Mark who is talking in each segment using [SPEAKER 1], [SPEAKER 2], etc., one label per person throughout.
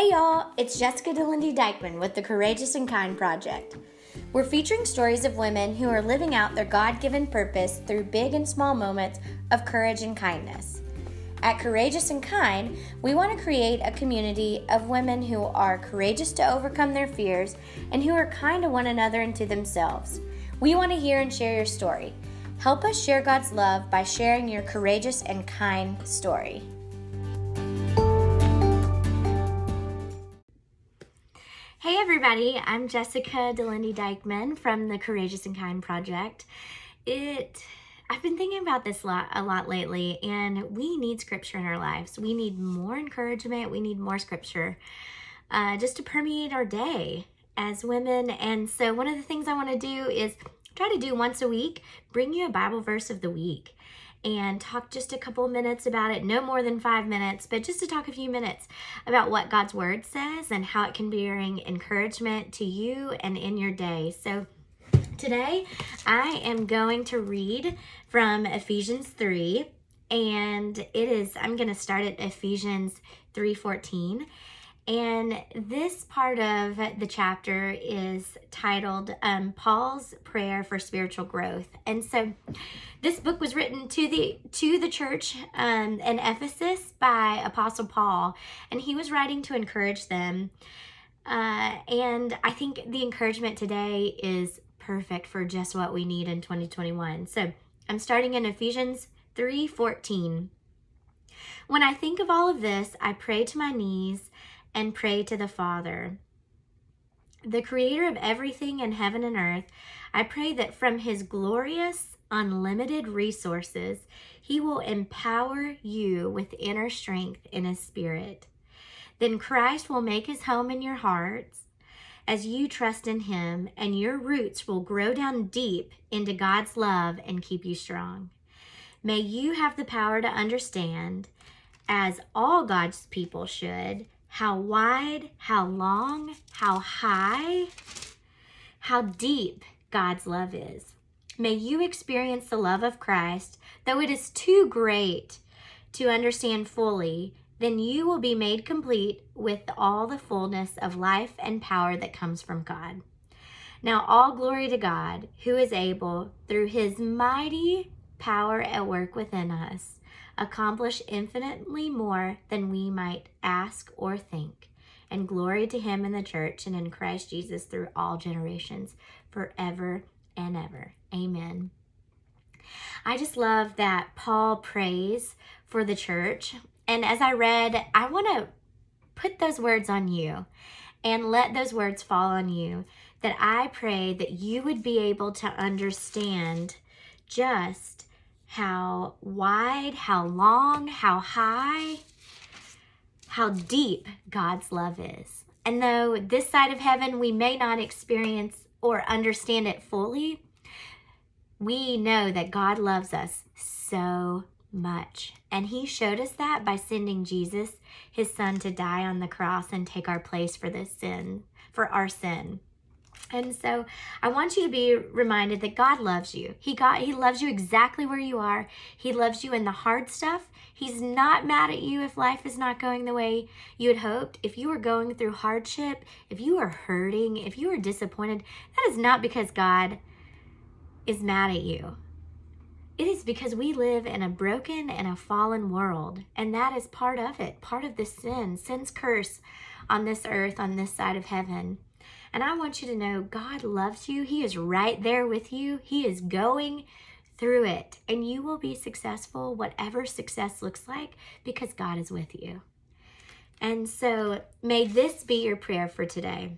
[SPEAKER 1] Hey y'all, it's Jessica DeLindy Dykeman with the Courageous and Kind Project. We're featuring stories of women who are living out their God given purpose through big and small moments of courage and kindness. At Courageous and Kind, we want to create a community of women who are courageous to overcome their fears and who are kind to one another and to themselves. We want to hear and share your story. Help us share God's love by sharing your courageous and kind story. Hey everybody, I'm Jessica Delindy Dykeman from the Courageous and Kind Project. It I've been thinking about this a lot, a lot lately, and we need scripture in our lives. We need more encouragement. We need more scripture uh, just to permeate our day as women. And so, one of the things I want to do is try to do once a week, bring you a Bible verse of the week and talk just a couple minutes about it, no more than five minutes, but just to talk a few minutes about what God's Word says and how it can bring encouragement to you and in your day. So, today I am going to read from Ephesians 3 and it is I'm going to start at Ephesians 3:14 and this part of the chapter is titled um, Paul's Prayer for Spiritual Growth. And so this book was written to the to the church um, in Ephesus by Apostle Paul, and he was writing to encourage them. Uh, and I think the encouragement today is perfect for just what we need in 2021. So I'm starting in Ephesians 3:14. When I think of all of this, I pray to my knees and pray to the Father. The creator of everything in heaven and earth, I pray that from his glorious, unlimited resources, he will empower you with inner strength in his spirit. Then Christ will make his home in your hearts as you trust in him, and your roots will grow down deep into God's love and keep you strong. May you have the power to understand, as all God's people should, how wide, how long, how high, how deep God's love is. May you experience the love of Christ, though it is too great to understand fully, then you will be made complete with all the fullness of life and power that comes from God. Now, all glory to God, who is able, through his mighty power at work within us, accomplish infinitely more than we might ask or think. And glory to him in the church and in Christ Jesus through all generations, forever and ever. Amen. I just love that Paul prays for the church. And as I read, I want to put those words on you and let those words fall on you. That I pray that you would be able to understand just how wide, how long, how high, how deep God's love is. And though this side of heaven we may not experience or understand it fully, we know that God loves us so much. And He showed us that by sending Jesus, His Son, to die on the cross and take our place for this sin, for our sin. And so I want you to be reminded that God loves you. He got he loves you exactly where you are. He loves you in the hard stuff. He's not mad at you if life is not going the way you had hoped. If you are going through hardship, if you are hurting, if you are disappointed, that is not because God is mad at you. It is because we live in a broken and a fallen world, and that is part of it, part of the sin, sin's curse on this earth, on this side of heaven. And I want you to know God loves you. He is right there with you. He is going through it. And you will be successful, whatever success looks like, because God is with you. And so may this be your prayer for today.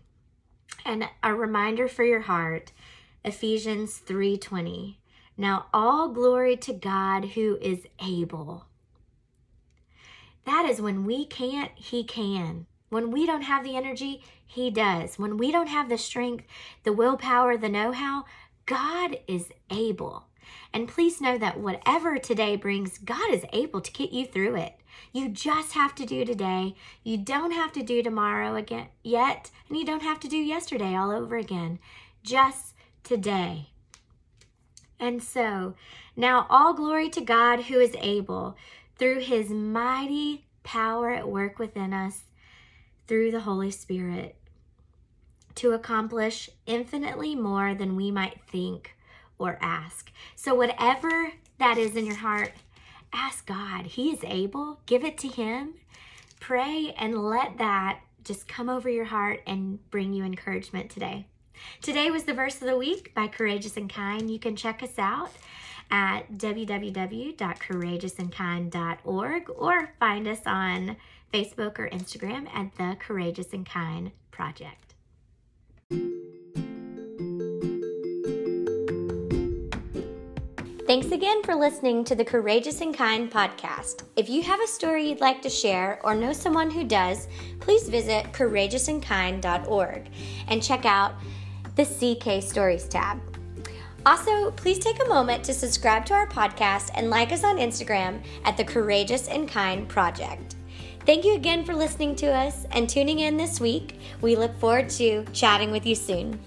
[SPEAKER 1] And a reminder for your heart, Ephesians 3:20. Now all glory to God who is able. That is when we can't, he can. When we don't have the energy, He does. When we don't have the strength, the willpower, the know how, God is able. And please know that whatever today brings, God is able to get you through it. You just have to do today. You don't have to do tomorrow again yet, and you don't have to do yesterday all over again. Just today. And so, now all glory to God who is able through his mighty power at work within us through the Holy Spirit to accomplish infinitely more than we might think or ask. So, whatever that is in your heart, ask God. He is able. Give it to Him. Pray and let that just come over your heart and bring you encouragement today. Today was the verse of the week by Courageous and Kind. You can check us out at www.courageousandkind.org or find us on Facebook or Instagram at the Courageous and Kind Project. Thanks again for listening to the Courageous and Kind podcast. If you have a story you'd like to share or know someone who does, please visit courageousandkind.org and check out the CK Stories tab. Also, please take a moment to subscribe to our podcast and like us on Instagram at the Courageous and Kind Project. Thank you again for listening to us and tuning in this week. We look forward to chatting with you soon.